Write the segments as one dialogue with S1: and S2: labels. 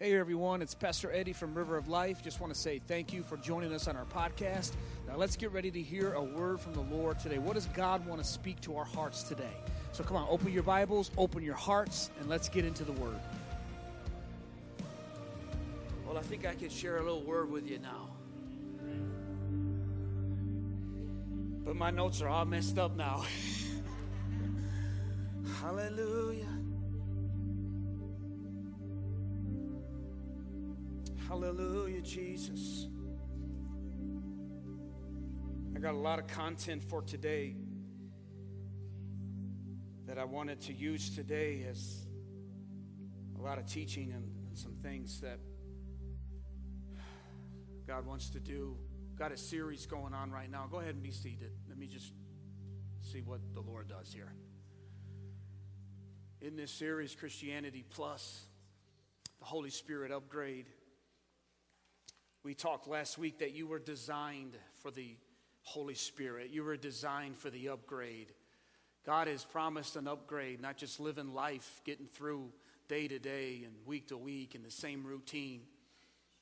S1: Hey everyone, it's Pastor Eddie from River of Life. Just want to say thank you for joining us on our podcast. Now let's get ready to hear a word from the Lord today. What does God want to speak to our hearts today? So come on, open your Bibles, open your hearts, and let's get into the word.
S2: Well, I think I can share a little word with you now. But my notes are all messed up now. Hallelujah. Hallelujah, Jesus. I got a lot of content for today that I wanted to use today as a lot of teaching and, and some things that God wants to do. Got a series going on right now. Go ahead and be seated. Let me just see what the Lord does here. In this series, Christianity Plus, the Holy Spirit upgrade, we talked last week that you were designed for the Holy Spirit. You were designed for the upgrade. God has promised an upgrade, not just living life, getting through day to day and week to week in the same routine.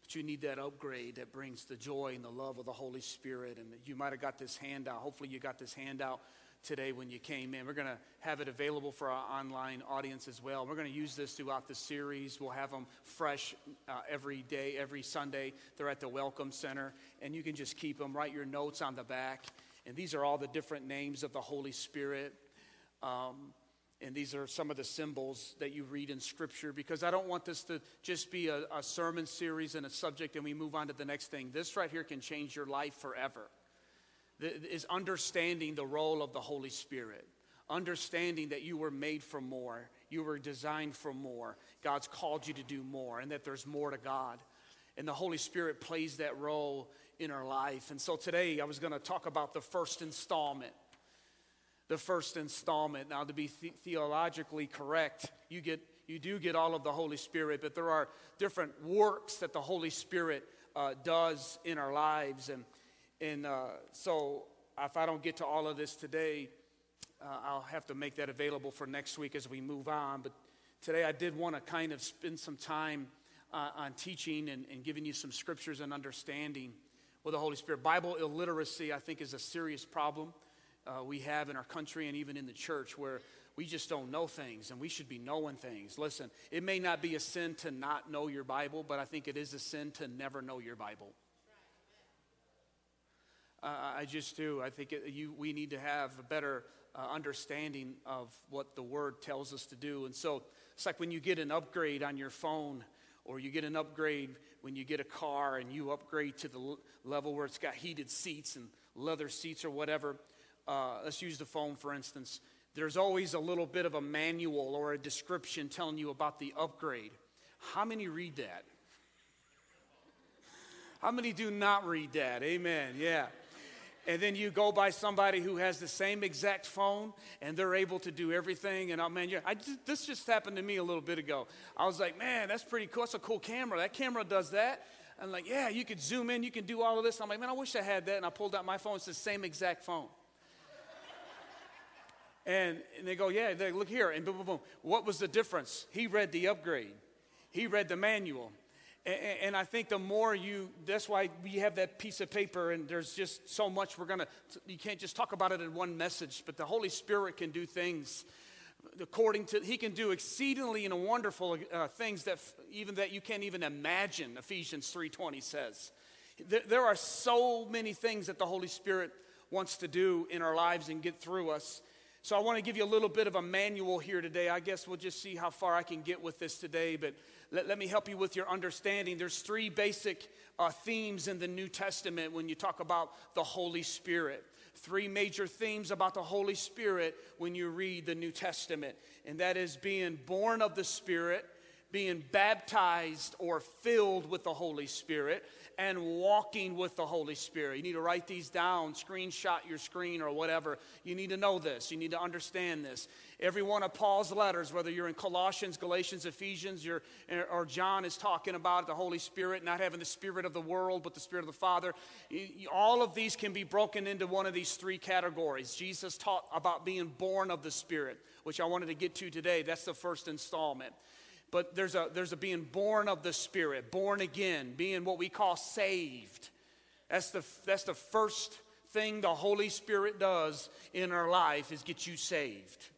S2: But you need that upgrade that brings the joy and the love of the Holy Spirit. And you might have got this handout. Hopefully, you got this handout today when you came in. We're going to have it available for our online audience as well. We're going to use this throughout the series. We'll have them fresh uh, every day, every Sunday. They're at the Welcome Center, and you can just keep them. Write your notes on the back. And these are all the different names of the Holy Spirit. Um, and these are some of the symbols that you read in Scripture because I don't want this to just be a, a sermon series and a subject and we move on to the next thing. This right here can change your life forever is understanding the role of the Holy Spirit, understanding that you were made for more, you were designed for more, God's called you to do more, and that there's more to God. And the Holy Spirit plays that role in our life. And so today I was going to talk about the first installment. The first installment. Now, to be the- theologically correct, you get you do get all of the Holy Spirit, but there are different works that the Holy Spirit uh, does in our lives. And and uh, so, if I don't get to all of this today, uh, I'll have to make that available for next week as we move on. But today, I did want to kind of spend some time uh, on teaching and, and, giving you some scriptures and understanding with the Holy Spirit. Bible illiteracy, I think, is a serious problem uh, we have in our country and even in the church where we just don't know things and we should be knowing things. Listen, it may not be a sin to not know your Bible, but I think it is a sin to never know your Bible. Uh, I just do. I think it, you, we need to have a better uh, understanding of what the Word tells us to do. And so it's like when you get an upgrade on your phone, or you get an upgrade when you get a car and you upgrade to the l- level where it's got heated seats and leather seats or whatever. Uh, let's use the phone for instance. There's always a little bit of a manual or a description telling you about the upgrade. How many read that? How many do not read that? Amen. Yeah and then you go by somebody who has the same exact phone and they're able to do everything. And oh man, I this just happened to me a little bit ago. I was like, man, that's pretty cool. That's a cool camera. That camera does that. I'm like, yeah, you could zoom in, you can do all of this. I'm like, man, I wish I had that. And I pulled out my phone. It's the same exact phone. and, and they go, yeah, they look here, and boom, boom, boom. What was the difference? He read the upgrade. He read the manual. And I think the more you, that's why we have that piece of paper, and there's just so much we're gonna, you can't just talk about it in one message, but the Holy Spirit can do things according to, He can do exceedingly and wonderful uh, things that even that you can't even imagine, Ephesians 3.20 says. There, there are so many things that the Holy Spirit wants to do in our lives and get through us. So I want to give you a little bit of a manual here today. I guess we'll just see how far I can get with this today, but let, let me help you with your understanding. There's three basic uh, themes in the New Testament when you talk about the Holy Spirit. Three major themes about the Holy Spirit when you read the New Testament, and that is being born of the Spirit, being baptized or filled with the Holy Spirit, and walking with the Holy Spirit. You need to write these down, screenshot your screen or whatever. You need to know this. You need to understand this. Every one of Paul's letters, whether you're in Colossians, Galatians, Ephesians, or John is talking about the Holy Spirit, not having the spirit of the world, but the spirit of the Father. All of these can be broken into one of these three categories. Jesus taught about being born of the Spirit, which I wanted to get to today. That's the first installment but there's a, there's a being born of the Spirit, born again, being what we call saved. That's the, that's the first thing the Holy Spirit does in our life is get you saved.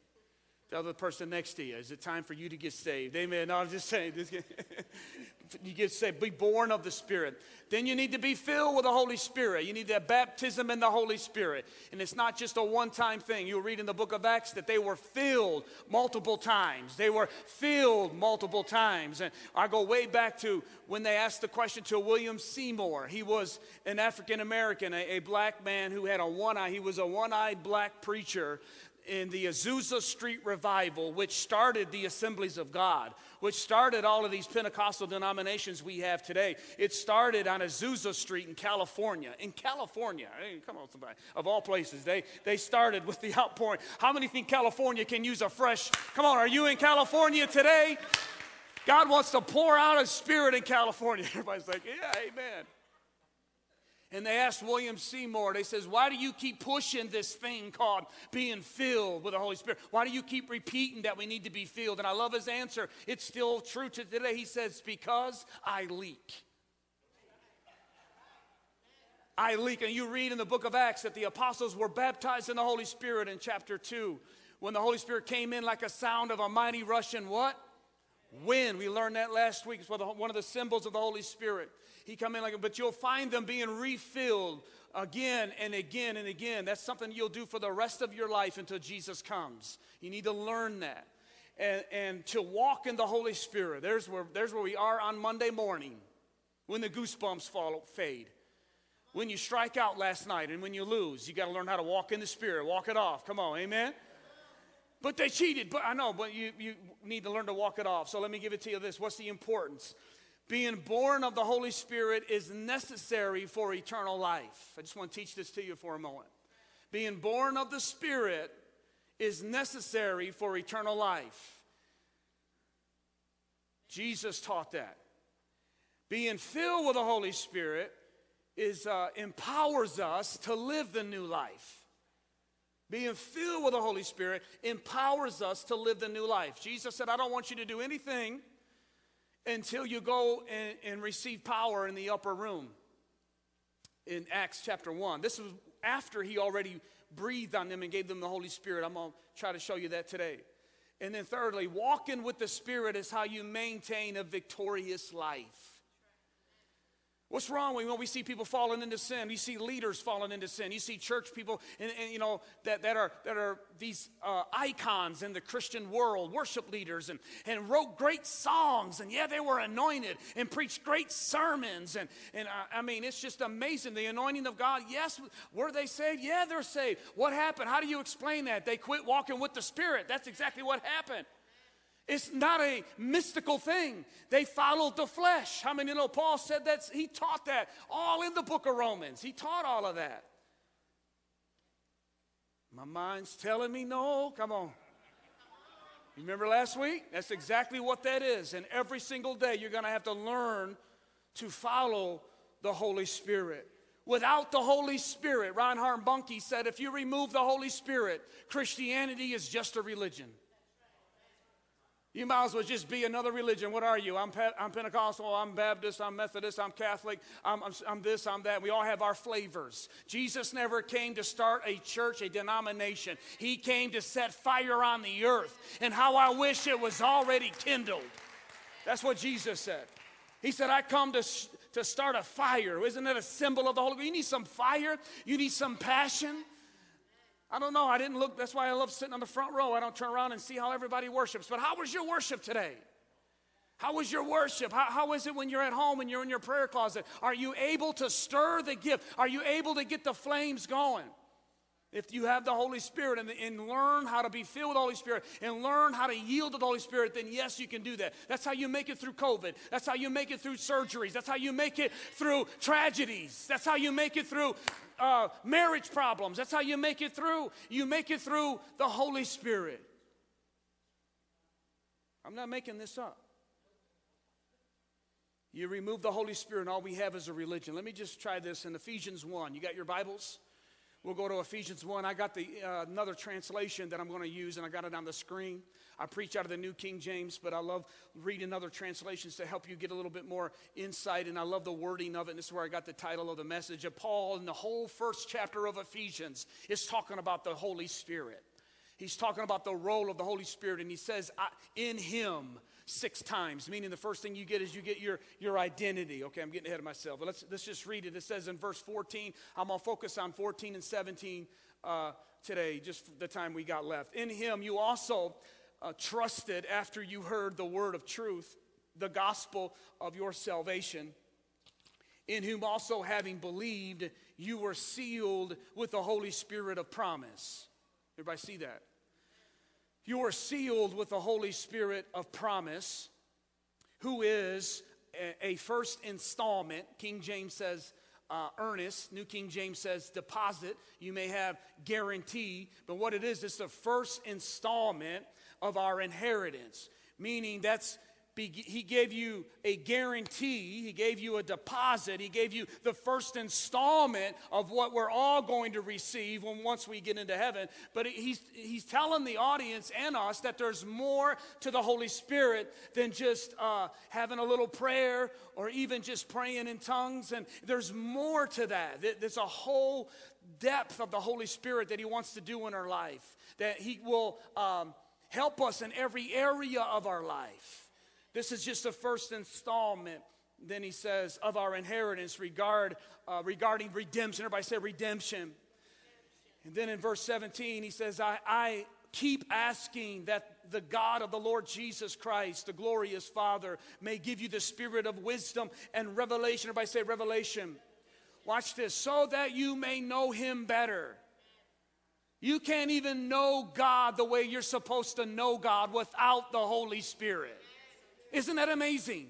S2: Tell other person next to you, is it time for you to get saved? Amen. No, I'm just saying. you get saved, be born of the Spirit. Then you need to be filled with the Holy Spirit. You need that baptism in the Holy Spirit. And it's not just a one time thing. You'll read in the book of Acts that they were filled multiple times. They were filled multiple times. And I go way back to when they asked the question to William Seymour. He was an African American, a, a black man who had a one eye, he was a one eyed black preacher in the Azusa Street revival, which started the assemblies of God, which started all of these Pentecostal denominations we have today. It started on Azusa Street in California. In California, come on, somebody, of all places, they, they started with the outpouring. How many think California can use a fresh? Come on, are you in California today? God wants to pour out His Spirit in California. Everybody's like, yeah, amen. And they asked William Seymour, they says, why do you keep pushing this thing called being filled with the Holy Spirit? Why do you keep repeating that we need to be filled? And I love his answer. It's still true to today. He says, because I leak. I leak. And you read in the book of Acts that the apostles were baptized in the Holy Spirit in chapter 2. When the Holy Spirit came in like a sound of a mighty rushing what? Wind. We learned that last week. It's one of the symbols of the Holy Spirit. He come in like, but you'll find them being refilled again and again and again. That's something you'll do for the rest of your life until Jesus comes. You need to learn that. And, and to walk in the Holy Spirit. There's where, there's where we are on Monday morning when the goosebumps fall, fade. When you strike out last night and when you lose, you got to learn how to walk in the Spirit, walk it off. Come on, amen? But they cheated. But I know, but you, you need to learn to walk it off. So let me give it to you this. What's the importance? Being born of the Holy Spirit is necessary for eternal life. I just want to teach this to you for a moment. Being born of the Spirit is necessary for eternal life. Jesus taught that. Being filled with the Holy Spirit is uh, empowers us to live the new life. Being filled with the Holy Spirit empowers us to live the new life. Jesus said, I don't want you to do anything until you go and, and receive power in the upper room in Acts chapter 1. This was after he already breathed on them and gave them the Holy Spirit. I'm going to try to show you that today. And then, thirdly, walking with the Spirit is how you maintain a victorious life. What's wrong when we see people falling into sin? You see leaders falling into sin. You see church people, and, and you know that, that are that are these uh, icons in the Christian world, worship leaders, and and wrote great songs, and yeah, they were anointed and preached great sermons, and and I mean, it's just amazing the anointing of God. Yes, were they saved? Yeah, they're saved. What happened? How do you explain that? They quit walking with the Spirit. That's exactly what happened. It's not a mystical thing. They followed the flesh. How many know Paul said that? He taught that all in the book of Romans. He taught all of that. My mind's telling me no. Come on. You remember last week? That's exactly what that is. And every single day, you're going to have to learn to follow the Holy Spirit. Without the Holy Spirit, Reinhard Bonnke said, if you remove the Holy Spirit, Christianity is just a religion. You might as well just be another religion. What are you? I'm, Pe- I'm Pentecostal, I'm Baptist, I'm Methodist, I'm Catholic, I'm, I'm, I'm, this, I'm that. We all have our flavors. Jesus never came to start a church, a denomination. He came to set fire on the earth. And how I wish it was already kindled. That's what Jesus said. He said, I come to, to start a fire. Isn't it a symbol of the Holy Ghost? You need some fire, you need some passion. I don't know. I didn't look. That's why I love sitting on the front row. I don't turn around and see how everybody worships. But how was your worship today? How was your worship? How, how is it when you're at home and you're in your prayer closet? Are you able to stir the gift? Are you able to get the flames going? If you have the Holy Spirit and, and, learn how to be filled with the Holy Spirit and learn how to yield to the Holy Spirit, then yes, you can do that. That's how you make it through COVID. That's how you make it through surgeries. That's how you make it through tragedies. That's how you make it through uh, marriage problems. That's how you make it through. You make it through the Holy Spirit. I'm not making this up. You remove the Holy Spirit, and all we have is a religion. Let me just try this in Ephesians 1. You got your Bibles? We'll go to Ephesians 1. I got the, uh, another translation that I'm going to use, and I got it on the screen. I preach out of the New King James, but I love reading other translations to help you get a little bit more insight, and I love the wording of it. And this is where I got the title of the message of Paul in the whole first chapter of Ephesians is talking about the Holy Spirit. He's talking about the role of the Holy Spirit, and he says, In him, six times, meaning the first thing you get is you get your, your identity. Okay, I'm getting ahead of myself, but let's, let's just read it. It says in verse 14, I'm going to focus on 14 and 17 uh, today, just the time we got left. In him, you also uh, trusted after you heard the word of truth, the gospel of your salvation, in whom also having believed, you were sealed with the Holy Spirit of promise. Everybody see that? You are sealed with the Holy Spirit of promise, who is a, first installment. King James says uh, earnest. New King James says deposit. You may have guarantee, but what it is, it's the first installment of our inheritance, meaning that's he gave you a guarantee, he gave you a deposit, he gave you the first installment of what we're all going to receive when once we get into heaven. But he's, he's telling the audience and us that there's more to the Holy Spirit than just uh, having a little prayer or even just praying in tongues. And there's more to that. There's a whole depth of the Holy Spirit that he wants to do in our life, that he will. Um, help us in every area of our life. This is just the first installment. Then he says, of our inheritance regard, uh, regarding redemption. Everybody say redemption. redemption. And then in verse 17, he says, I, I keep asking that the God of the Lord Jesus Christ, the glorious Father, may give you the spirit of wisdom and revelation. Everybody say revelation. Watch this. So that you may know him better you can't even know God the way you're supposed to know God without the Holy Spirit. Isn't that amazing?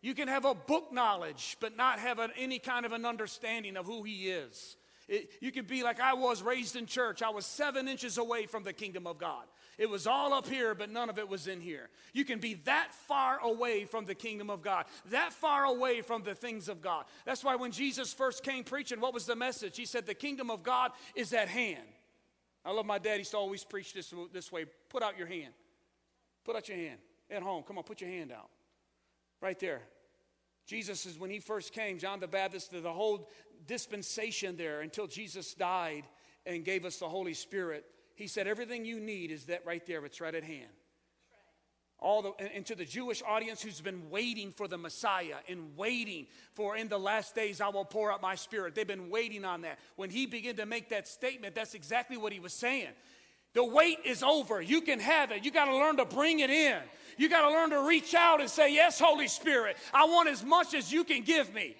S2: You can have a book knowledge, but not have an, any kind of an understanding of who He is. It, you could be like I was raised in church. I was seven inches away from the kingdom of God. It was all up here, but none of it was in here. You can be that far away from the kingdom of God, that far away from the things of God. That's why when Jesus first came preaching, what was the message? He said, The kingdom of God is at hand. I love my dad. He used to always preach this, this way put out your hand. Put out your hand. At home, come on, put your hand out. Right there. Jesus is when he first came, John the Baptist, the whole dispensation there until Jesus died and gave us the Holy Spirit. He said, Everything you need is that right there, it's right at hand all the, and to the Jewish audience who's been waiting for the Messiah and waiting for in the last days I will pour out my spirit. They've been waiting on that. When he began to make that statement, that's exactly what he was saying. The wait is over. You can have it. You got to learn to bring it in. You got to learn to reach out and say, Yes, Holy Spirit, I want as much as you can give me.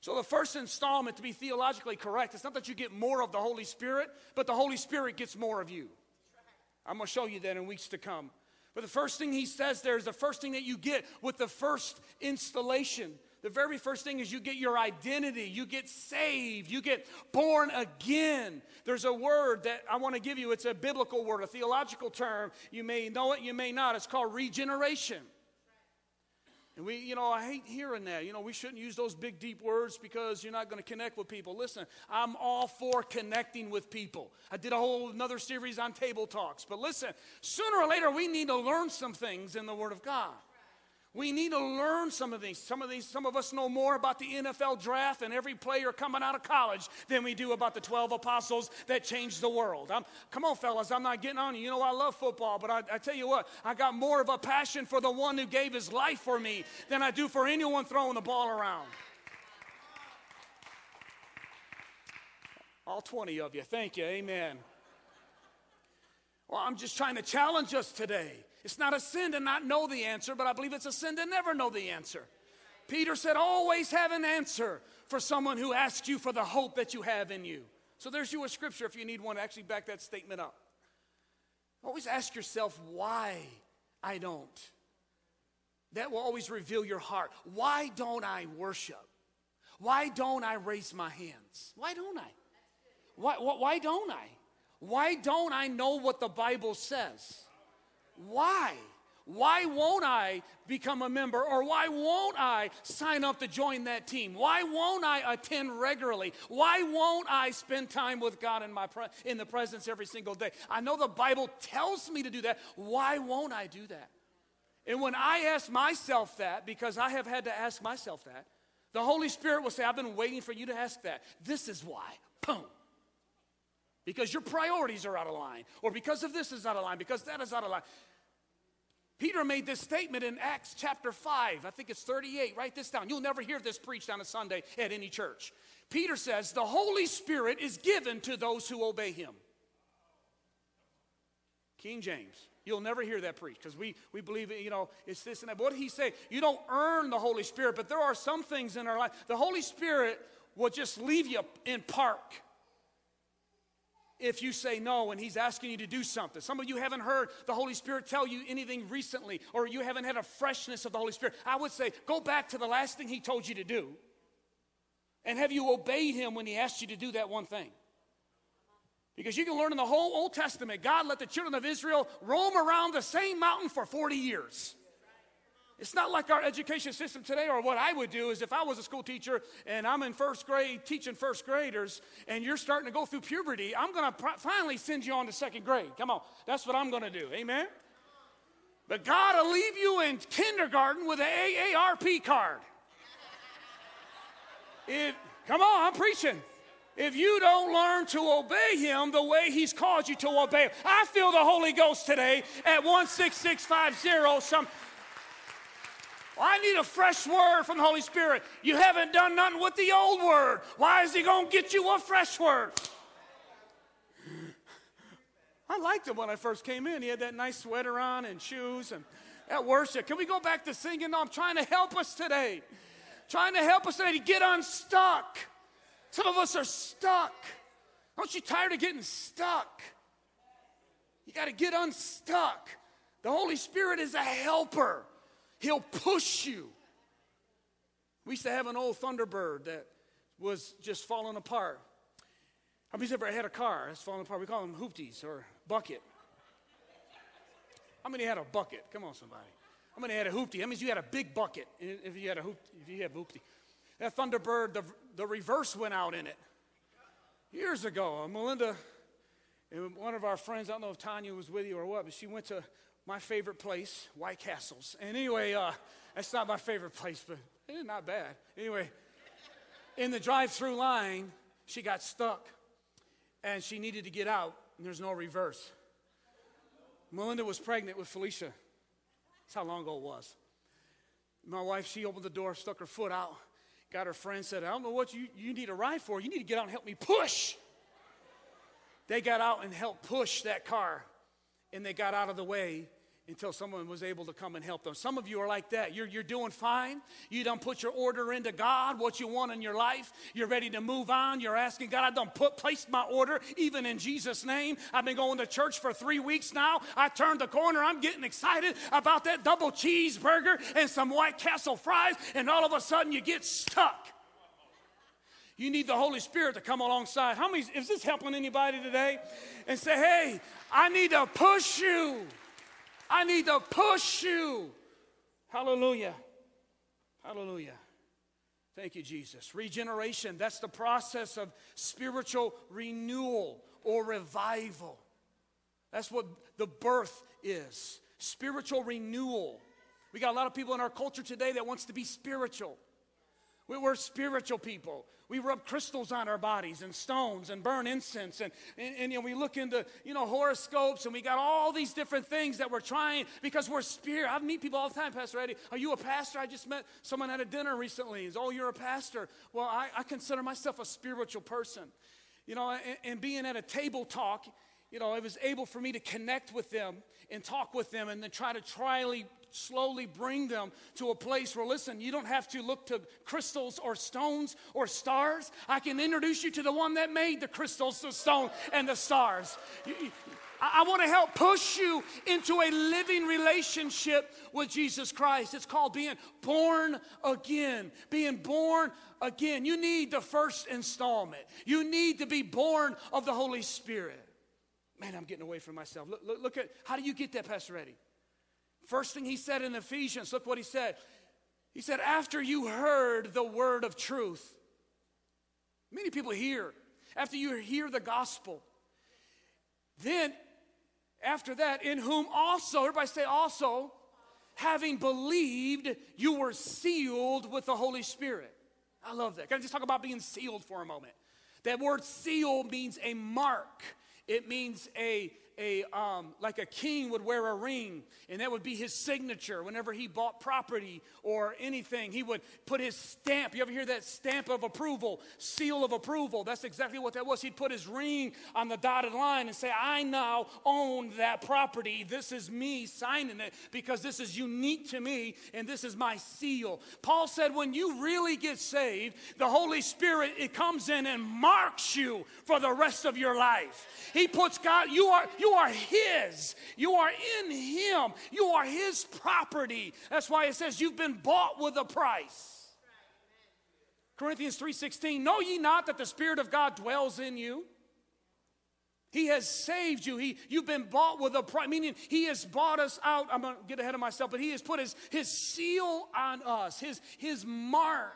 S2: So, the first installment, to be theologically correct, it's not that you get more of the Holy Spirit, but the Holy Spirit gets more of you. I'm going to show you that in weeks to come. But the first thing he says there is the first thing that you get with the first installation. The very first thing is you get your identity, you get saved, you get born again. There's a word that I want to give you. It's a biblical word, a theological term. You may know it, you may not. It's called regeneration. And we, you know, I hate hearing that. You know, we shouldn't use those big, deep words because you're not going to connect with people. Listen, I'm all for connecting with people. I did a whole another series on table talks. But listen, sooner or later, we need to learn some things in the Word of God. We need to learn some of these. Some of these, some of us know more about the NFL draft and every player coming out of college than we do about the 12 apostles that changed the world. I'm, come on, fellas, I'm not getting on you. You know, I love football, but I, I tell you what, I got more of a passion for the one who gave his life for me than I do for anyone throwing the ball around. All 20 of you, thank you, amen. Well, I'm just trying to challenge us today. It's not a sin to not know the answer, but I believe it's a sin to never know the answer. Peter said, always have an answer for someone who asks you for the hope that you have in you. So there's you a scripture if you need one to actually back that statement up. Always ask yourself, why I don't. That will always reveal your heart. Why don't I worship? Why don't I raise my hands? Why don't I? Why, why don't I? Why don't I know what the Bible says? Why? Why won't I become a member? Or why won't I sign up to join that team? Why won't I attend regularly? Why won't I spend time with God in, my pre- in the presence every single day? I know the Bible tells me to do that. Why won't I do that? And when I ask myself that, because I have had to ask myself that, the Holy Spirit will say, I've been waiting for you to ask that. This is why. Boom. Because your priorities are out of line, or because of this is out of line, because that is out of line. Peter made this statement in Acts chapter 5. I think it's 38. Write this down. You'll never hear this preached on a Sunday at any church. Peter says, The Holy Spirit is given to those who obey him. King James. You'll never hear that preached because we, we believe, you know, it's this and that. But what did he say? You don't earn the Holy Spirit, but there are some things in our life. The Holy Spirit will just leave you in park if you say no and he's asking you to do something. Some of you haven't heard the Holy Spirit tell you anything recently, or you haven't had a freshness of the Holy Spirit. I would say go back to the last thing he told you to do. And have you obeyed him when he asked you to do that one thing? Because you can learn in the whole Old Testament, God let the children of Israel roam around the same mountain for 40 years. It's not like our education system today, or what I would do is if I was a school teacher and I'm in first grade teaching first graders and you're starting to go through puberty, I'm going to pr- finally send you on to second grade. Come on, that's what I'm going to do. Amen? But God will leave you in kindergarten with an AARP card. If, come on, I'm preaching. If you don't learn to obey Him the way He's called you to obey I feel the Holy Ghost today at 16650. Some, I need a fresh word from the Holy Spirit. You haven't done nothing with the old word. Why is He going to get you a fresh word? I liked him when I first came in. He had that nice sweater on and shoes and at worship. Can we go back to singing? No, I'm trying to help us today. Trying to help us today to get unstuck. Some of us are stuck. Aren't you tired of getting stuck? You got to get unstuck. The Holy Spirit is a helper. He'll push you. We used to have an old Thunderbird that was just falling apart. How many's ever had a car that's falling apart? We call them hoopties or bucket. How many had a bucket? Come on, somebody. How many had a hoopty? That means you had a big bucket if you had a hoop, if you have hoopty. That Thunderbird, the, the reverse went out in it. Years ago, uh, Melinda and one of our friends, I don't know if Tanya was with you or what, but she went to my favorite place, White Castles. And anyway, uh, that's not my favorite place, but it's not bad. Anyway, in the drive through line, she got stuck and she needed to get out, and there's no reverse. Melinda was pregnant with Felicia. That's how long ago it was. My wife, she opened the door, stuck her foot out, got her friend, said, I don't know what you, you need a ride for. You need to get out and help me push. They got out and helped push that car and they got out of the way until someone was able to come and help them. Some of you are like that. You're, you're doing fine. You don't put your order into God, what you want in your life. You're ready to move on. You're asking God, I don't put place my order, even in Jesus' name. I've been going to church for three weeks now. I turned the corner. I'm getting excited about that double cheeseburger and some White Castle fries, and all of a sudden you get stuck. You need the Holy Spirit to come alongside. How many is this helping anybody today? And say, hey, I need to push you. I need to push you. Hallelujah. Hallelujah. Thank you, Jesus. Regeneration, that's the process of spiritual renewal or revival. That's what the birth is spiritual renewal. We got a lot of people in our culture today that wants to be spiritual. We're spiritual people. We rub crystals on our bodies and stones and burn incense. And, and, and, you know, we look into, you know, horoscopes and we got all these different things that we're trying because we're spirit. I meet people all the time, Pastor Eddie. Are you a pastor? I just met someone at a dinner recently. Is, oh, you're a pastor. Well, I, I consider myself a spiritual person. You know, and, and being at a table talk, you know, it was able for me to connect with them and talk with them and then try to tryly slowly bring them to a place where, listen, you don't have to look to crystals or stones or stars. I can introduce you to the one that made the crystals, the stone, and the stars. I want to help push you into a living relationship with Jesus Christ. It's called being born again. Being born again. You need the first installment. You need to be born of the Holy Spirit. Man, I'm getting away from myself. Look, look, look at how do you get that, Pastor Eddie? First thing he said in Ephesians, look what he said. He said, After you heard the word of truth, many people hear, after you hear the gospel, then after that, in whom also, everybody say also, having believed, you were sealed with the Holy Spirit. I love that. Can I just talk about being sealed for a moment? That word seal means a mark. It means a a um, like a king would wear a ring, and that would be his signature. Whenever he bought property or anything, he would put his stamp. You ever hear that stamp of approval, seal of approval? That's exactly what that was. He'd put his ring on the dotted line and say, "I now own that property. This is me signing it because this is unique to me, and this is my seal." Paul said, "When you really get saved, the Holy Spirit it comes in and marks you for the rest of your life. He puts God. You are you are His. You are in Him. You are His property. That's why it says you've been bought with a price. Corinthians 3:16 Know ye not that the spirit of God dwells in you? He has saved you. He, you've been bought with a price, meaning He has bought us out. I'm going to get ahead of myself, but He has put His, his seal on us, his, his mark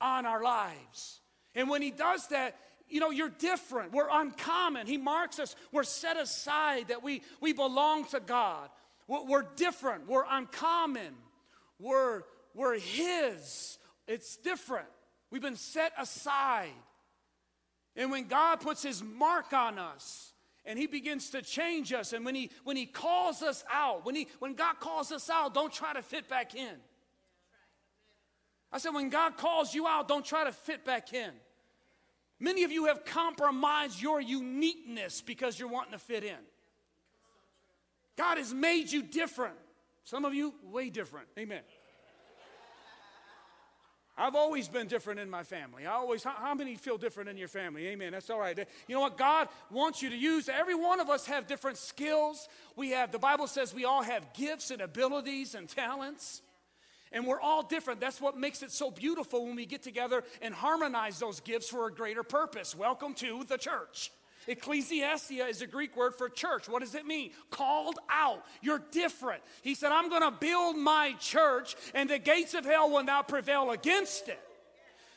S2: on our lives. And when He does that, you know, you're different. We're uncommon. He marks us. We're set aside that we, we belong to God. We're, we're different. We're uncommon. We're, we're His. It's different. We've been set aside. And when God puts His mark on us, and he begins to change us and when he when he calls us out when he when god calls us out don't try to fit back in i said when god calls you out don't try to fit back in Many of you have compromised your uniqueness because you're wanting to fit in. God has made you different. Some of you, way different. Amen. I've always been different in my family. I always, how, how, many feel different in your family? Amen. That's all right. You know what? God wants you to use. Every one of us have different skills. We have, the Bible says we all have gifts and abilities and talents. And we're all different. That's what makes it so beautiful when we get together and harmonize those gifts for a greater purpose. Welcome to the church. Ecclesiastia is a Greek word for church. What does it mean? Called out. You're different. He said, I'm going to build my church, and the gates of hell will not prevail against it.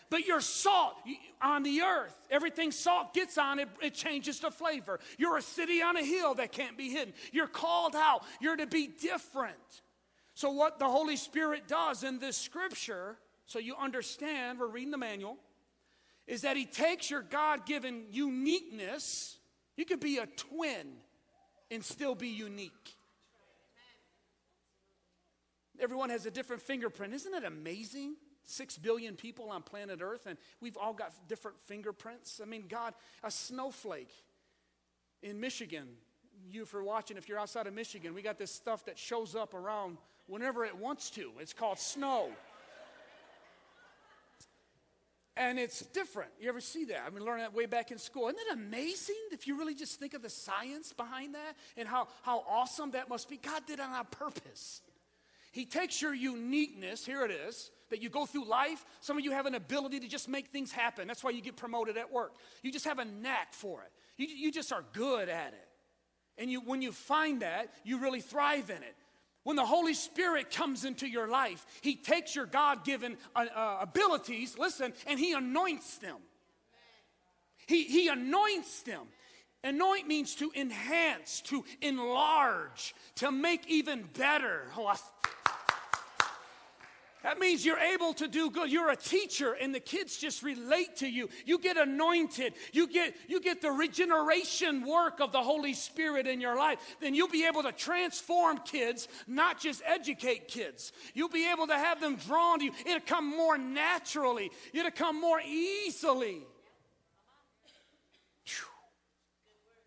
S2: But you're salt on the earth. Everything salt gets on it, it changes the flavor. You're a city on a hill that can't be hidden. You're called out. You're to be different. So, what the Holy Spirit does in this scripture, so you understand, we're reading the manual, is that He takes your God given uniqueness. You could be a twin and still be unique. Everyone has a different fingerprint. Isn't it amazing? Six billion people on planet Earth, and we've all got different fingerprints. I mean, God, a snowflake in Michigan, you for watching, if you're outside of Michigan, we got this stuff that shows up around whenever it wants to. It's called snow. And it's different. You ever see that? I mean, learned that way back in school. Isn't it amazing if you really just think of the science behind that and how, how awesome that must be? God did it on purpose. He takes your uniqueness, here it is, that you go through life. Some of you have an ability to just make things happen. That's why you get promoted at work. You just have a knack for it. You, you just are good at it. And you, when you find that, you really thrive in it. When the Holy Spirit comes into your life, He takes your God given uh, uh, abilities, listen, and He anoints them. He, he anoints them. Anoint means to enhance, to enlarge, to make even better. Oh, I, that means you're able to do good. You're a teacher and the kids just relate to you. You get anointed. You get, you get the regeneration work of the Holy Spirit in your life. Then you'll be able to transform kids, not just educate kids. You'll be able to have them drawn to you. It'll come more naturally. It'll come more easily.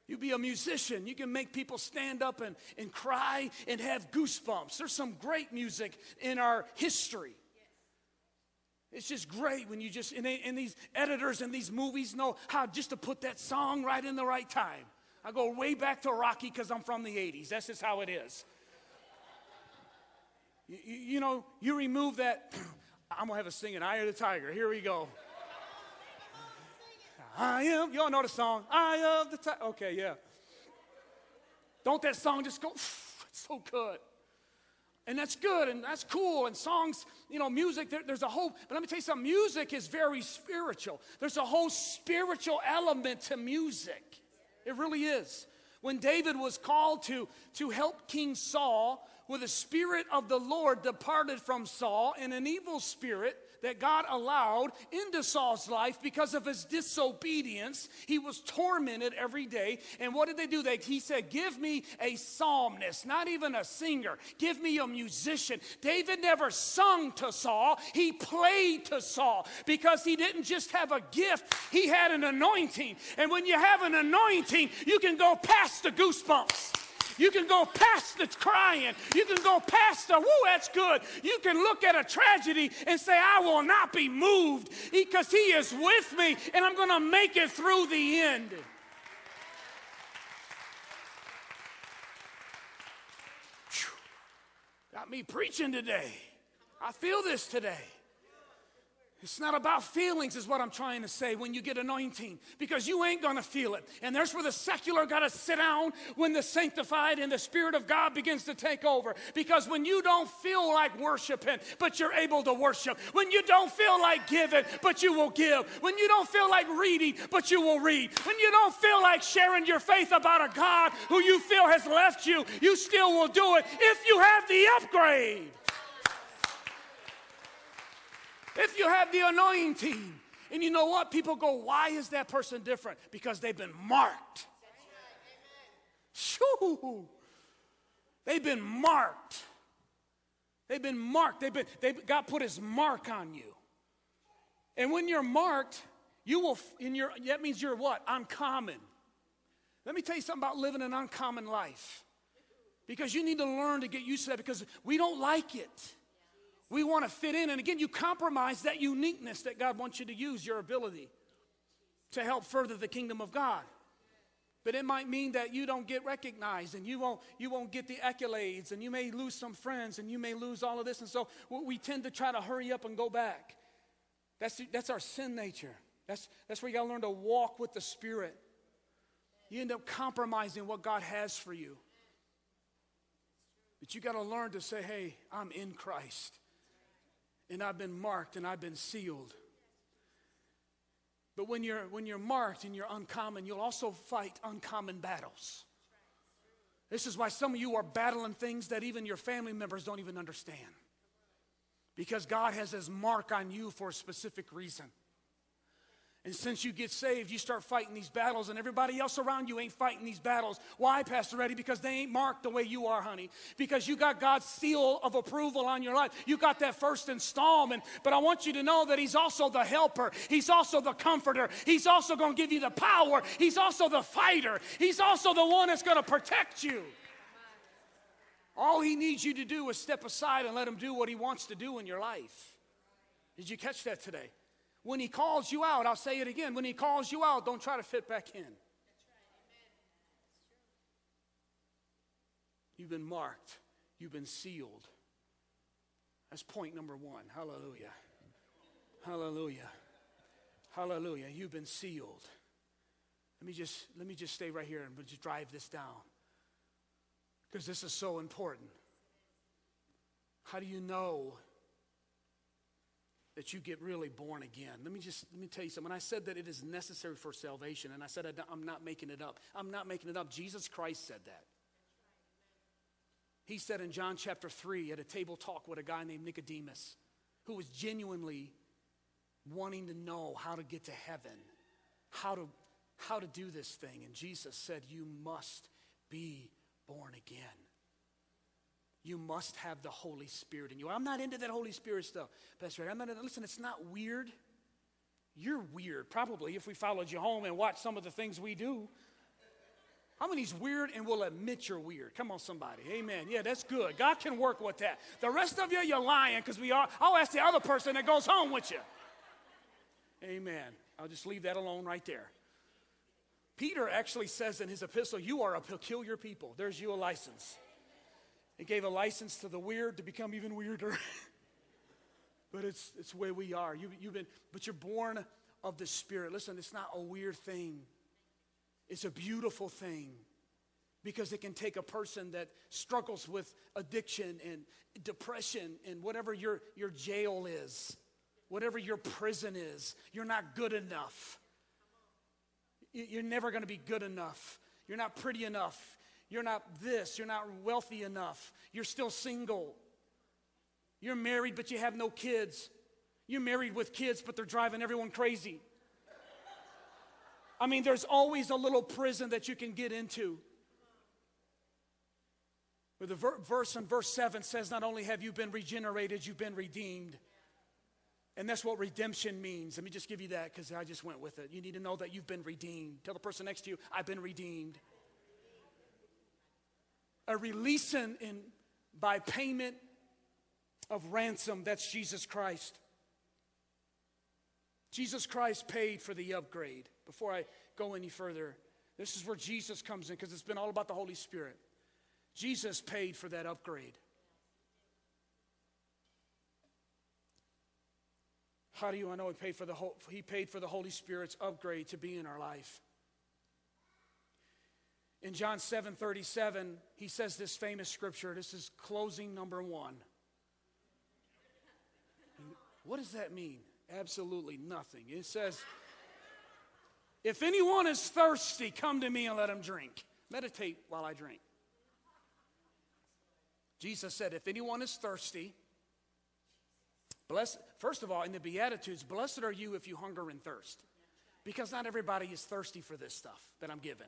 S2: You be a musician. You can make people stand up and, and cry and have goosebumps. There's some great music in our history. It's just great when you just, and, they, and these editors and these movies know how just to put that song right in the right time. I go way back to Rocky because I'm from the 80s. That's just how it is. You, you know, you remove that, I'm going to have a singing Eye of the Tiger. Here we go. I am, you all know the song, Eye of the Tiger. Okay, yeah. Don't that song just go, it's so good. And that's good and that's cool. And songs, you know, music, there, there's a whole, but let me tell you something music is very spiritual. There's a whole spiritual element to music. It really is. When David was called to, to help King Saul, where the spirit of the Lord departed from Saul, and an evil spirit that God allowed into Saul's life because of his disobedience. He was tormented every day. And what did they do? They, he said, Give me a psalmist, not even a singer. Give me a musician. David never sung to Saul, he played to Saul because he didn't just have a gift, he had an anointing. And when you have an anointing, you can go past the goosebumps. You can go past the crying. You can go past the, woo, that's good. You can look at a tragedy and say, I will not be moved because he, is with me and I'm going to make it through the end. Got me preaching today. I feel this today. It's not about feelings, is what I'm trying to say when you get anointing, because you ain't gonna feel it. And there's where the secular gotta sit down when the sanctified and the Spirit of God begins to take over. Because when you don't feel like worshiping, but you're able to worship, when you don't feel like giving, but you will give, when you don't feel like reading, but you will read, when you don't feel like sharing your faith about a God who you feel has left you, you still will do it if you have the upgrade. If you have the anointing, and you know what? People go, why is that person different? Because they've been marked. Shoo. They've been marked. They've been marked. They've been, they've, God put his mark on you. And when you're marked, you will, in your, that means you're what? Uncommon. Let me tell you something about living an uncommon life. Because you need to learn to get used to that because we don't like it. We want to fit in. And again, you compromise that uniqueness that God wants you to use, your ability to help further the kingdom of God. But it might mean that you don't get recognized and you won't, you won't get the accolades and you may lose some friends and you may lose all of this. And so we tend to try to hurry up and go back. That's, that's our sin nature. That's, that's where you got to learn to walk with the Spirit. You end up compromising what God has for you. But you got to learn to say, hey, I'm in Christ and I've been marked and I've been sealed. But when you're, when you're marked and you're uncommon, you'll also fight uncommon battles. This is why some of you are battling things that even your family members don't even understand. Because God has His mark on you for a specific reason. And since you get saved, you start fighting these battles, and everybody else around you ain't fighting these battles. Why, Pastor Eddie? Because they ain't marked the way you are, honey. Because you got God's seal of approval on your life. You got that first installment. But I want you to know that He's also the helper, He's also the comforter, He's also going to give you the power, He's also the fighter, He's also the one that's going to protect you. All He needs you to do is step aside and let Him do what He wants to do in your life. Did you catch that today? When he calls you out, I'll say it again. When he calls you out, don't try to fit back in. You've been marked, you've been sealed. That's point number one. Hallelujah. Hallelujah. Hallelujah. You've been sealed. Let me just let me just stay right here and just drive this down. Because this is so important. How do you know that you get really born again. Let me just let me tell you something. When I said that it is necessary for salvation, and I said I'm not making it up. I'm not making it up. Jesus Christ said that. He said in John chapter 3 at a table talk with a guy named Nicodemus who was genuinely wanting to know how to get to heaven, how to how to do this thing. And Jesus said, "You must be born again." You must have the Holy Spirit in you. I'm not into that Holy Spirit stuff, Pastor. I'm not. Into, listen, it's not weird. You're weird, probably, if we followed you home and watched some of the things we do. How many's weird and will admit you're weird? Come on, somebody. Amen. Yeah, that's good. God can work with that. The rest of you, you're lying because we are. I'll ask the other person that goes home with you. Amen. I'll just leave that alone right there. Peter actually says in his epistle, You are a peculiar people. There's you a license. It gave a license to the weird to become even weirder. but it's, it's the way we are. You, you've been, but you're born of the Spirit. Listen, it's not a weird thing, it's a beautiful thing. because it can take a person that struggles with addiction and depression and whatever your, your jail is, whatever your prison is. You're not good enough. You're never going to be good enough. You're not pretty enough. You're not this. You're not wealthy enough. You're still single. You're married, but you have no kids. You're married with kids, but they're driving everyone crazy. I mean, there's always a little prison that you can get into. But the ver- verse in verse 7 says, Not only have you been regenerated, you've been redeemed. And that's what redemption means. Let me just give you that because I just went with it. You need to know that you've been redeemed. Tell the person next to you, I've been redeemed. A releasing in, by payment of ransom, that's Jesus Christ. Jesus Christ paid for the upgrade. Before I go any further, this is where Jesus comes in because it's been all about the Holy Spirit. Jesus paid for that upgrade. How do you I know he paid for the whole, he paid for the Holy Spirit's upgrade to be in our life? In John 7 37, he says this famous scripture. This is closing number one. What does that mean? Absolutely nothing. It says, If anyone is thirsty, come to me and let him drink. Meditate while I drink. Jesus said, If anyone is thirsty, blessed, first of all, in the Beatitudes, blessed are you if you hunger and thirst. Because not everybody is thirsty for this stuff that I'm giving.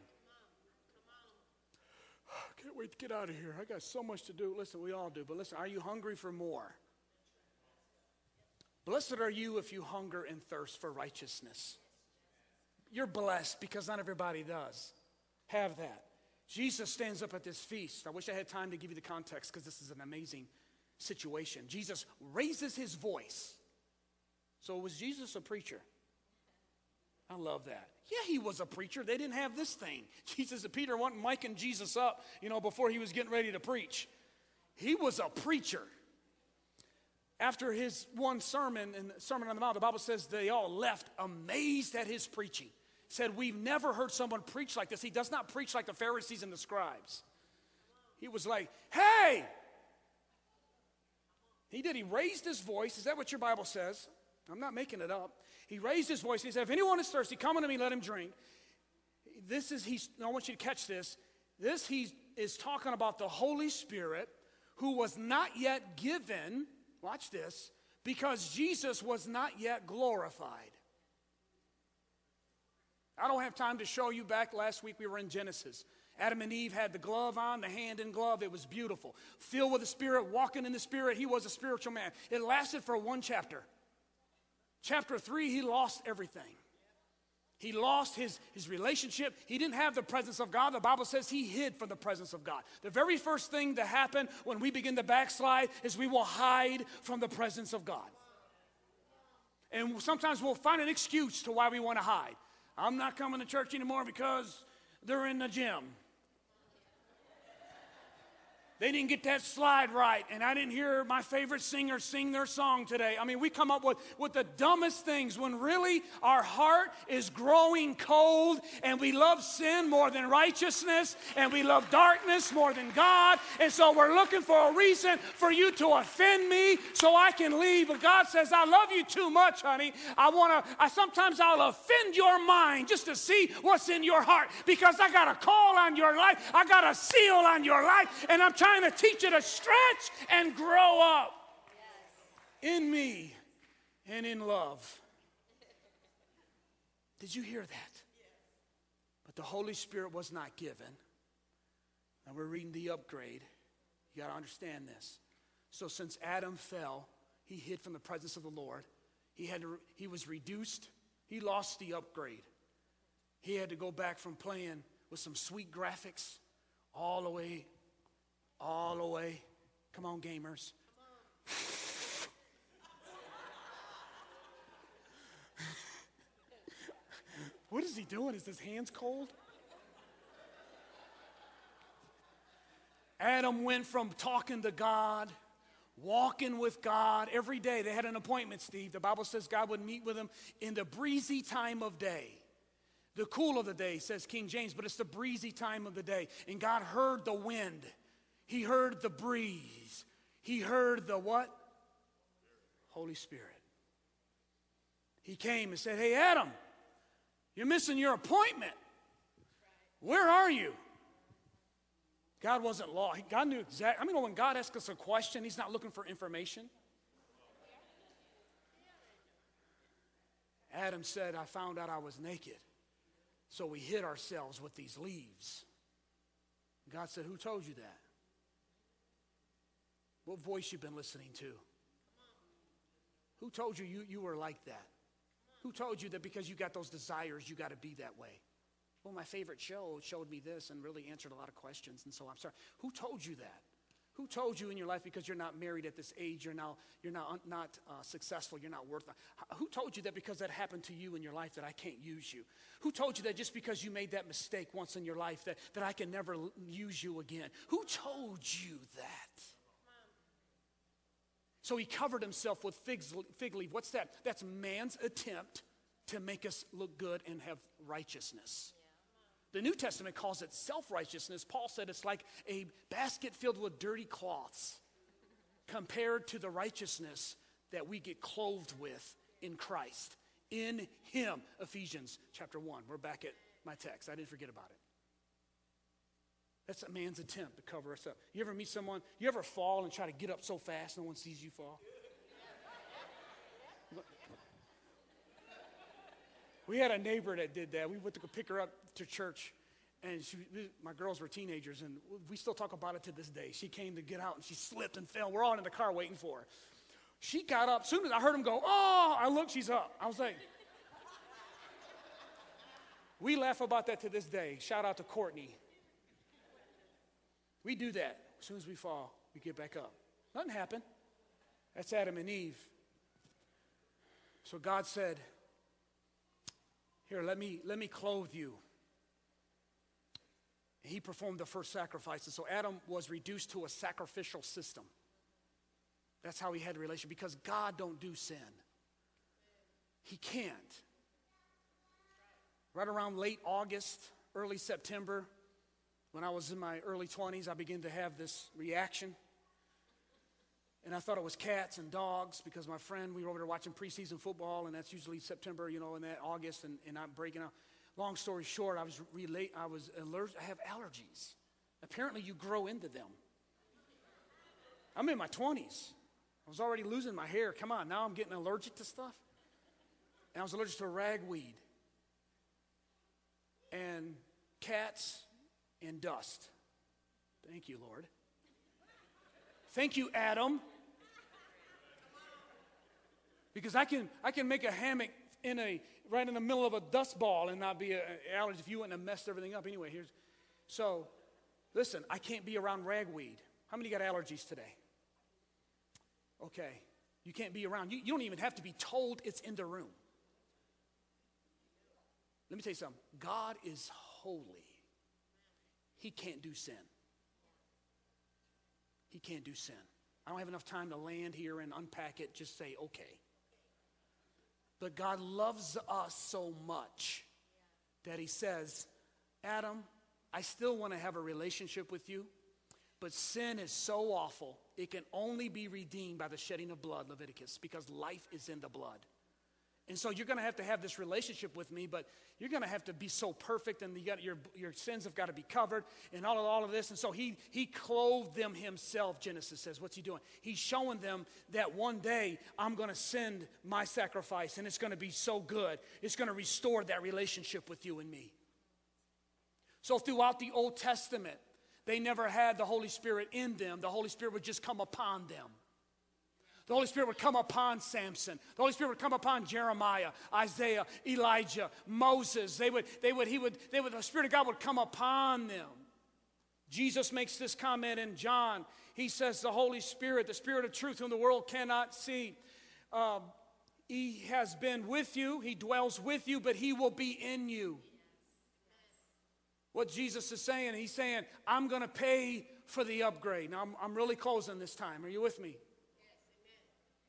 S2: I can't wait to get out of here. I got so much to do. Listen, we all do. But listen, are you hungry for more? Blessed are you if you hunger and thirst for righteousness. You're blessed because not everybody does have that. Jesus stands up at this feast. I wish I had time to give you the context because this is an amazing situation. Jesus raises his voice. So, was Jesus a preacher? I love that. Yeah, he was a preacher. They didn't have this thing. Jesus and Peter wasn't miking Jesus up, you know, before he was getting ready to preach. He was a preacher. After his one sermon the Sermon on the Mount, the Bible says they all left amazed at his preaching. Said, We've never heard someone preach like this. He does not preach like the Pharisees and the scribes. He was like, Hey! He did. He raised his voice. Is that what your Bible says? I'm not making it up. He raised his voice. He said, If anyone is thirsty, come unto me, let him drink. This is, he's, I want you to catch this. This he is talking about the Holy Spirit who was not yet given Watch this. Because Jesus was not yet glorified. I don't have time to show you back last week we were in Genesis. Adam and Eve had the glove on, the hand in glove. It was beautiful. Filled with the Spirit, walking in the Spirit. He was a spiritual man. It lasted for one chapter. Chapter three, he lost everything. He lost his, his relationship. He didn't have the presence of God. The Bible says he hid from the presence of God. The very first thing to happen when we begin to backslide is we will hide from the presence of God. And sometimes we'll find an excuse to why we want to hide. I'm not coming to church anymore because they're in the gym. They didn't get that slide right, and I didn't hear my favorite singer sing their song today. I mean, we come up with, with the dumbest things when really our heart is growing cold and we love sin more than righteousness and we love darkness more than God. And so we're looking for a reason for you to offend me so I can leave. But God says, I love you too much, honey. I want to, I sometimes I'll offend your mind just to see what's in your heart because I got a call on your life, I got a seal on your life, and I'm trying trying to teach you to stretch and grow up in me and in love. Did you hear that? But the Holy Spirit was not given. And we're reading the upgrade. You got to understand this. So since Adam fell, he hid from the presence of the Lord. He had to, he was reduced. He lost the upgrade. He had to go back from playing with some sweet graphics all the way all the way. Come on, gamers. what is he doing? Is his hands cold? Adam went from talking to God, walking with God every day. They had an appointment, Steve. The Bible says God would meet with him in the breezy time of day. The cool of the day, says King James, but it's the breezy time of the day. And God heard the wind. He heard the breeze. He heard the what? Holy Spirit. He came and said, Hey, Adam, you're missing your appointment. Where are you? God wasn't law. God knew exactly. I mean, when God asks us a question, He's not looking for information. Adam said, I found out I was naked. So we hid ourselves with these leaves. God said, Who told you that? What voice you've been listening to? Who told you, you you were like that? Who told you that because you got those desires, you got to be that way? Well, my favorite show showed me this and really answered a lot of questions, and so I'm sorry. Who told you that? Who told you in your life because you're not married at this age, you're now you're not not uh, successful, you're not worth? Who told you that because that happened to you in your life that I can't use you? Who told you that just because you made that mistake once in your life that that I can never use you again? Who told you that? So he covered himself with figs, fig leaf. What's that? That's man's attempt to make us look good and have righteousness. The New Testament calls it self righteousness. Paul said it's like a basket filled with dirty cloths compared to the righteousness that we get clothed with in Christ. In Him, Ephesians chapter 1. We're back at my text. I didn't forget about it. That's a man's attempt to cover us up. You ever meet someone, you ever fall and try to get up so fast no one sees you fall? We had a neighbor that did that. We went to pick her up to church, and she, my girls were teenagers, and we still talk about it to this day. She came to get out, and she slipped and fell. We're all in the car waiting for her. She got up. As soon as I heard him go, oh, I looked, she's up. I was like, we laugh about that to this day. Shout out to Courtney. We do that. As soon as we fall, we get back up. Nothing happened. That's Adam and Eve. So God said, here, let me, let me clothe you. He performed the first sacrifices. So Adam was reduced to a sacrificial system. That's how he had a relation because God don't do sin. He can't. Right around late August, early September, when I was in my early 20s, I began to have this reaction. And I thought it was cats and dogs because my friend, we were over there watching preseason football, and that's usually September, you know, in that August, and, and I'm breaking out. Long story short, I was relate, I was allergic, I have allergies. Apparently, you grow into them. I'm in my 20s. I was already losing my hair. Come on, now I'm getting allergic to stuff. And I was allergic to ragweed and cats and dust. Thank you, Lord. Thank you, Adam. Because I can, I can make a hammock in a, right in the middle of a dust ball and not be an allergy if you wouldn't have messed everything up. Anyway, here's, so listen, I can't be around ragweed. How many got allergies today? Okay. You can't be around. You, you don't even have to be told it's in the room. Let me tell you something. God is holy. He can't do sin. He can't do sin. I don't have enough time to land here and unpack it, just say, okay. But God loves us so much that He says, Adam, I still want to have a relationship with you, but sin is so awful, it can only be redeemed by the shedding of blood, Leviticus, because life is in the blood. And so you're going to have to have this relationship with me, but you're going to have to be so perfect, and you got, your, your sins have got to be covered, and all of, all of this. And so he, he clothed them himself, Genesis says. What's he doing? He's showing them that one day I'm going to send my sacrifice, and it's going to be so good. It's going to restore that relationship with you and me. So throughout the Old Testament, they never had the Holy Spirit in them, the Holy Spirit would just come upon them. The Holy Spirit would come upon Samson. The Holy Spirit would come upon Jeremiah, Isaiah, Elijah, Moses. They would, they would, he would, they would, the Spirit of God would come upon them. Jesus makes this comment in John. He says, The Holy Spirit, the Spirit of truth, whom the world cannot see, um, He has been with you, He dwells with you, but He will be in you. What Jesus is saying, He's saying, I'm going to pay for the upgrade. Now, I'm, I'm really closing this time. Are you with me?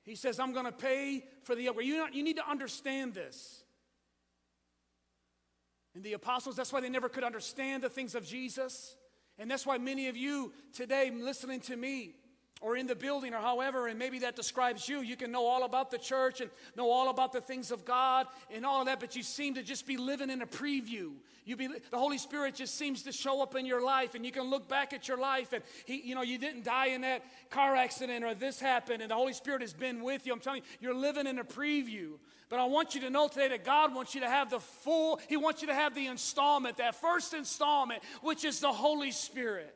S2: He says, I'm going to pay for the upgrade. You, you need to understand this. And the apostles, that's why they never could understand the things of Jesus. And that's why many of you today listening to me or in the building or however, and maybe that describes you. You can know all about the church and know all about the things of God and all of that, but you seem to just be living in a preview. You be, the Holy Spirit just seems to show up in your life, and you can look back at your life, and he, you know, you didn't die in that car accident or this happened, and the Holy Spirit has been with you. I'm telling you, you're living in a preview. But I want you to know today that God wants you to have the full, He wants you to have the installment, that first installment, which is the Holy Spirit.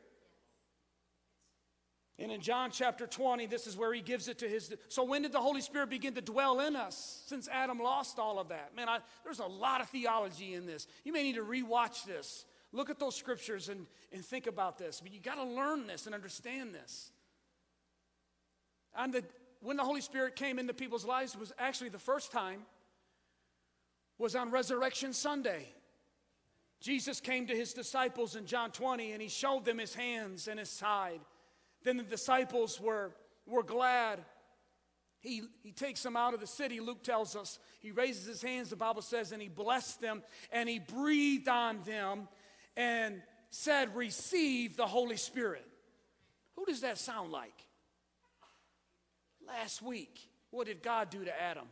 S2: And in John chapter 20, this is where he gives it to his. So, when did the Holy Spirit begin to dwell in us? Since Adam lost all of that. Man, I, there's a lot of theology in this. You may need to rewatch this. Look at those scriptures and, and think about this. But you got to learn this and understand this. And the, when the Holy Spirit came into people's lives was actually the first time was on Resurrection Sunday. Jesus came to his disciples in John 20 and he showed them his hands and his side. Then the disciples were, were glad. He, he takes them out of the city, Luke tells us. He raises his hands, the Bible says, and he blessed them and he breathed on them and said, Receive the Holy Spirit. Who does that sound like? Last week, what did God do to Adam?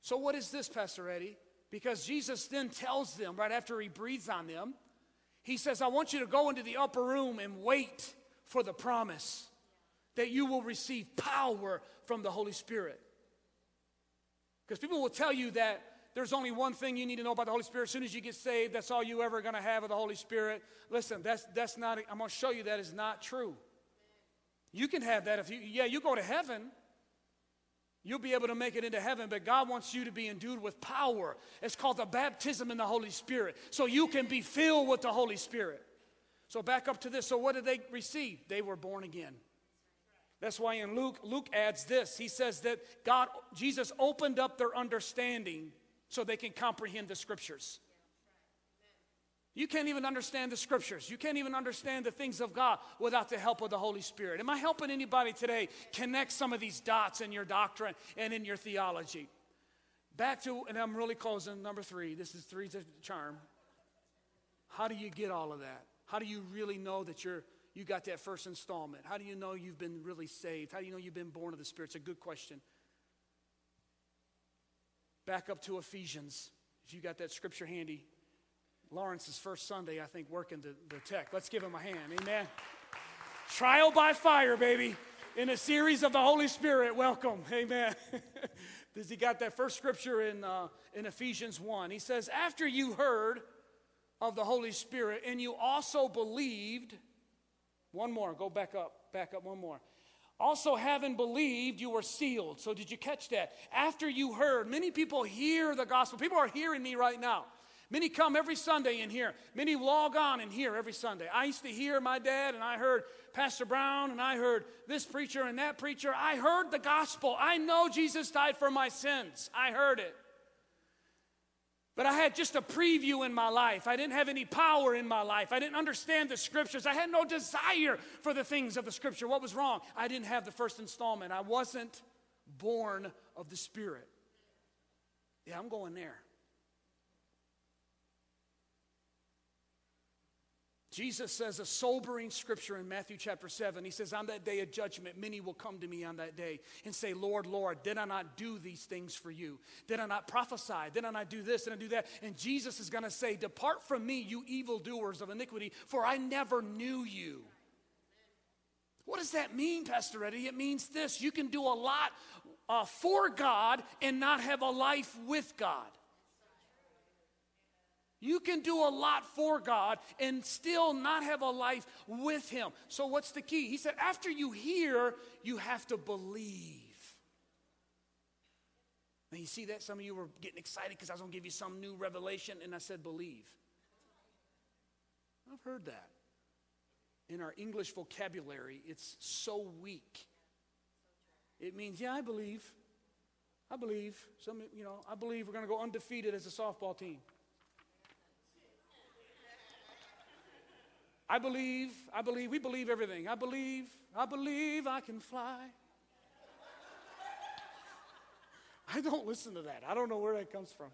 S2: So, what is this, Pastor Eddie? Because Jesus then tells them, right after he breathes on them, he says, I want you to go into the upper room and wait for the promise that you will receive power from the Holy Spirit. Because people will tell you that there's only one thing you need to know about the Holy Spirit. As soon as you get saved, that's all you ever going to have of the Holy Spirit. Listen, that's, that's not, I'm going to show you that is not true. You can have that if you, yeah, you go to heaven. You'll be able to make it into heaven, but God wants you to be endued with power. It's called the baptism in the Holy Spirit. So you can be filled with the Holy Spirit. So back up to this. So what did they receive? They were born again. That's why in Luke, Luke adds this. He says that God, Jesus opened up their understanding so they can comprehend the scriptures. You can't even understand the scriptures. You can't even understand the things of God without the help of the Holy Spirit. Am I helping anybody today connect some of these dots in your doctrine and in your theology? Back to, and I'm really closing, number three. This is three's a charm. How do you get all of that? How do you really know that you're you got that first installment? How do you know you've been really saved? How do you know you've been born of the Spirit? It's a good question. Back up to Ephesians. If you got that scripture handy, Lawrence's first Sunday, I think, working the, the tech. Let's give him a hand. Amen. Trial by fire, baby. In a series of the Holy Spirit. Welcome. Amen. Does he got that first scripture in, uh, in Ephesians 1? He says, After you heard of the Holy Spirit and you also believed, one more, go back up, back up one more. Also, having believed, you were sealed. So, did you catch that? After you heard, many people hear the gospel. People are hearing me right now. Many come every Sunday in here. Many log on in here every Sunday. I used to hear my dad, and I heard Pastor Brown, and I heard this preacher and that preacher. I heard the gospel. I know Jesus died for my sins. I heard it. But I had just a preview in my life. I didn't have any power in my life. I didn't understand the scriptures. I had no desire for the things of the scripture. What was wrong? I didn't have the first installment. I wasn't born of the Spirit. Yeah, I'm going there. Jesus says a sobering scripture in Matthew chapter 7. He says, On that day of judgment, many will come to me on that day and say, Lord, Lord, did I not do these things for you? Did I not prophesy? Did I not do this? Did I do that? And Jesus is going to say, Depart from me, you evildoers of iniquity, for I never knew you. What does that mean, Pastor Eddie? It means this you can do a lot uh, for God and not have a life with God. You can do a lot for God and still not have a life with Him. So, what's the key? He said, after you hear, you have to believe. Now, you see that? Some of you were getting excited because I was going to give you some new revelation, and I said, believe. I've heard that. In our English vocabulary, it's so weak. It means, yeah, I believe. I believe. Some, you know, I believe we're going to go undefeated as a softball team. I believe, I believe, we believe everything. I believe, I believe I can fly. I don't listen to that. I don't know where that comes from.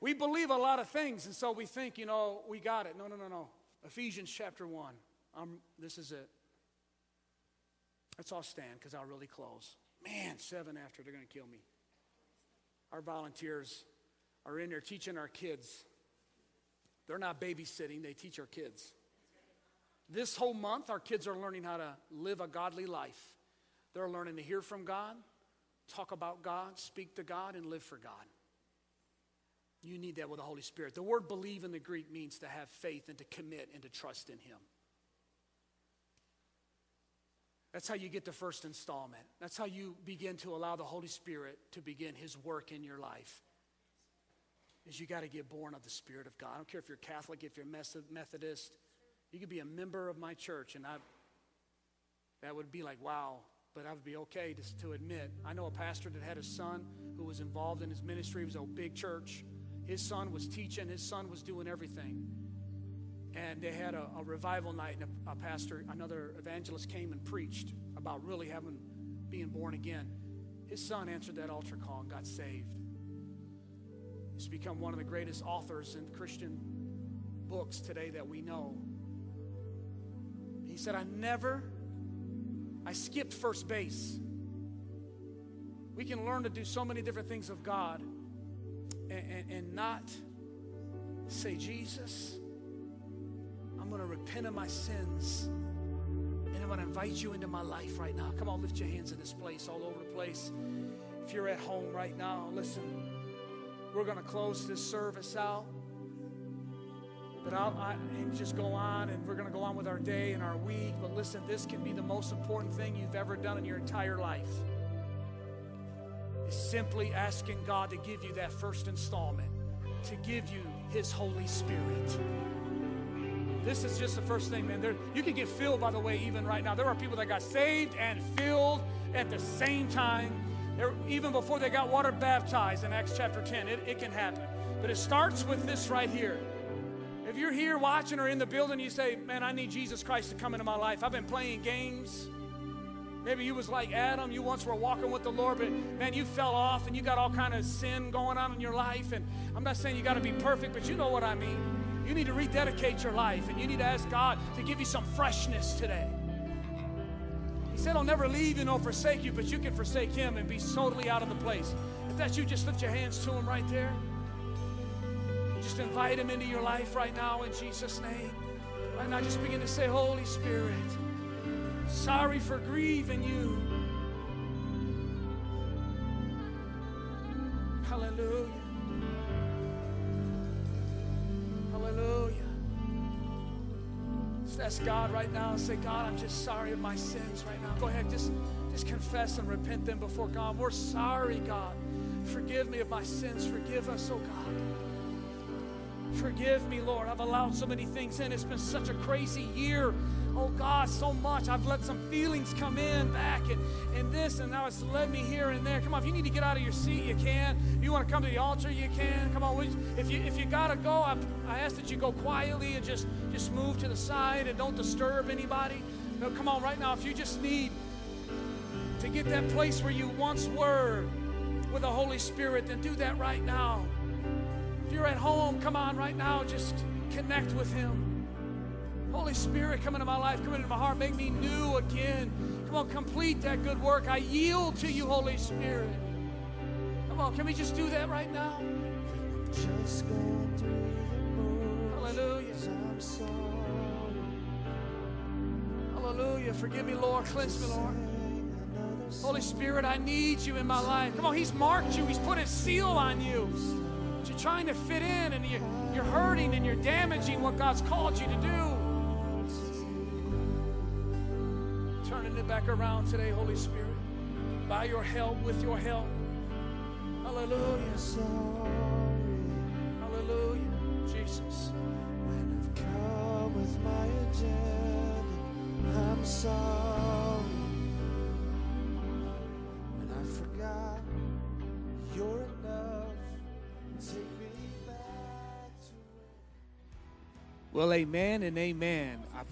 S2: We believe a lot of things, and so we think, you know, we got it. No, no, no, no. Ephesians chapter 1. Um, this is it. Let's all stand because I'll really close. Man, seven after, they're going to kill me. Our volunteers are in there teaching our kids. They're not babysitting, they teach our kids. This whole month, our kids are learning how to live a godly life. They're learning to hear from God, talk about God, speak to God, and live for God. You need that with the Holy Spirit. The word believe in the Greek means to have faith and to commit and to trust in Him. That's how you get the first installment. That's how you begin to allow the Holy Spirit to begin His work in your life. Is you got to get born of the Spirit of God. I don't care if you're Catholic, if you're Methodist, you could be a member of my church, and I, that would be like, wow. But I would be okay to, to admit. I know a pastor that had a son who was involved in his ministry. It was a big church. His son was teaching, his son was doing everything. And they had a, a revival night, and a, a pastor, another evangelist came and preached about really having being born again. His son answered that altar call and got saved. He's become one of the greatest authors in Christian books today that we know. He said, I never, I skipped first base. We can learn to do so many different things of God and, and, and not say, Jesus, I'm going to repent of my sins and I'm going to invite you into my life right now. Come on, lift your hands in this place, all over the place. If you're at home right now, listen, we're going to close this service out. But I'll, I, just go on, and we're going to go on with our day and our week. But listen, this can be the most important thing you've ever done in your entire life. Is simply asking God to give you that first installment, to give you His Holy Spirit. This is just the first thing, man. There, you can get filled, by the way, even right now. There are people that got saved and filled at the same time. Even before they got water baptized in Acts chapter 10, it, it can happen. But it starts with this right here. If you're here watching or in the building, you say, Man, I need Jesus Christ to come into my life. I've been playing games. Maybe you was like Adam, you once were walking with the Lord, but man, you fell off and you got all kind of sin going on in your life. And I'm not saying you got to be perfect, but you know what I mean. You need to rededicate your life and you need to ask God to give you some freshness today. Said, I'll never leave you nor forsake you, but you can forsake him and be totally out of the place. If that's you, just lift your hands to him right there. Just invite him into your life right now in Jesus' name. Right now, just begin to say, Holy Spirit, sorry for grieving you. God right now and say, God, I'm just sorry of my sins right now. Go ahead, just, just confess and repent them before God. We're sorry, God. Forgive me of my sins. Forgive us, oh God. Forgive me, Lord. I've allowed so many things in. It's been such a crazy year. Oh God, so much. I've let some feelings come in back and, and this, and now it's led me here and there. Come on, if you need to get out of your seat, you can. If you want to come to the altar, you can. Come on, if you if you gotta go, I, I ask that you go quietly and just just move to the side and don't disturb anybody. No, come on, right now, if you just need to get that place where you once were with the Holy Spirit, then do that right now If you're at home, come on right now, just connect with Him. Holy Spirit, come into my life, come into my heart, make me new again. Come on, complete that good work. I yield to you, Holy Spirit. Come on, can we just do that right now? Hallelujah. Hallelujah. Forgive me, Lord. Cleanse me, Lord. Holy Spirit, I need you in my life. Come on, He's marked you, He's put His seal on you But you're trying to fit in and you're, you're hurting and you're damaging what God's called you to do. It back around today, Holy Spirit. By your help, with your help. Hallelujah. Hallelujah. Jesus. When I've come with my agenda, I'm sorry. And I forgot you're enough. Take me back to it. Well, amen and amen.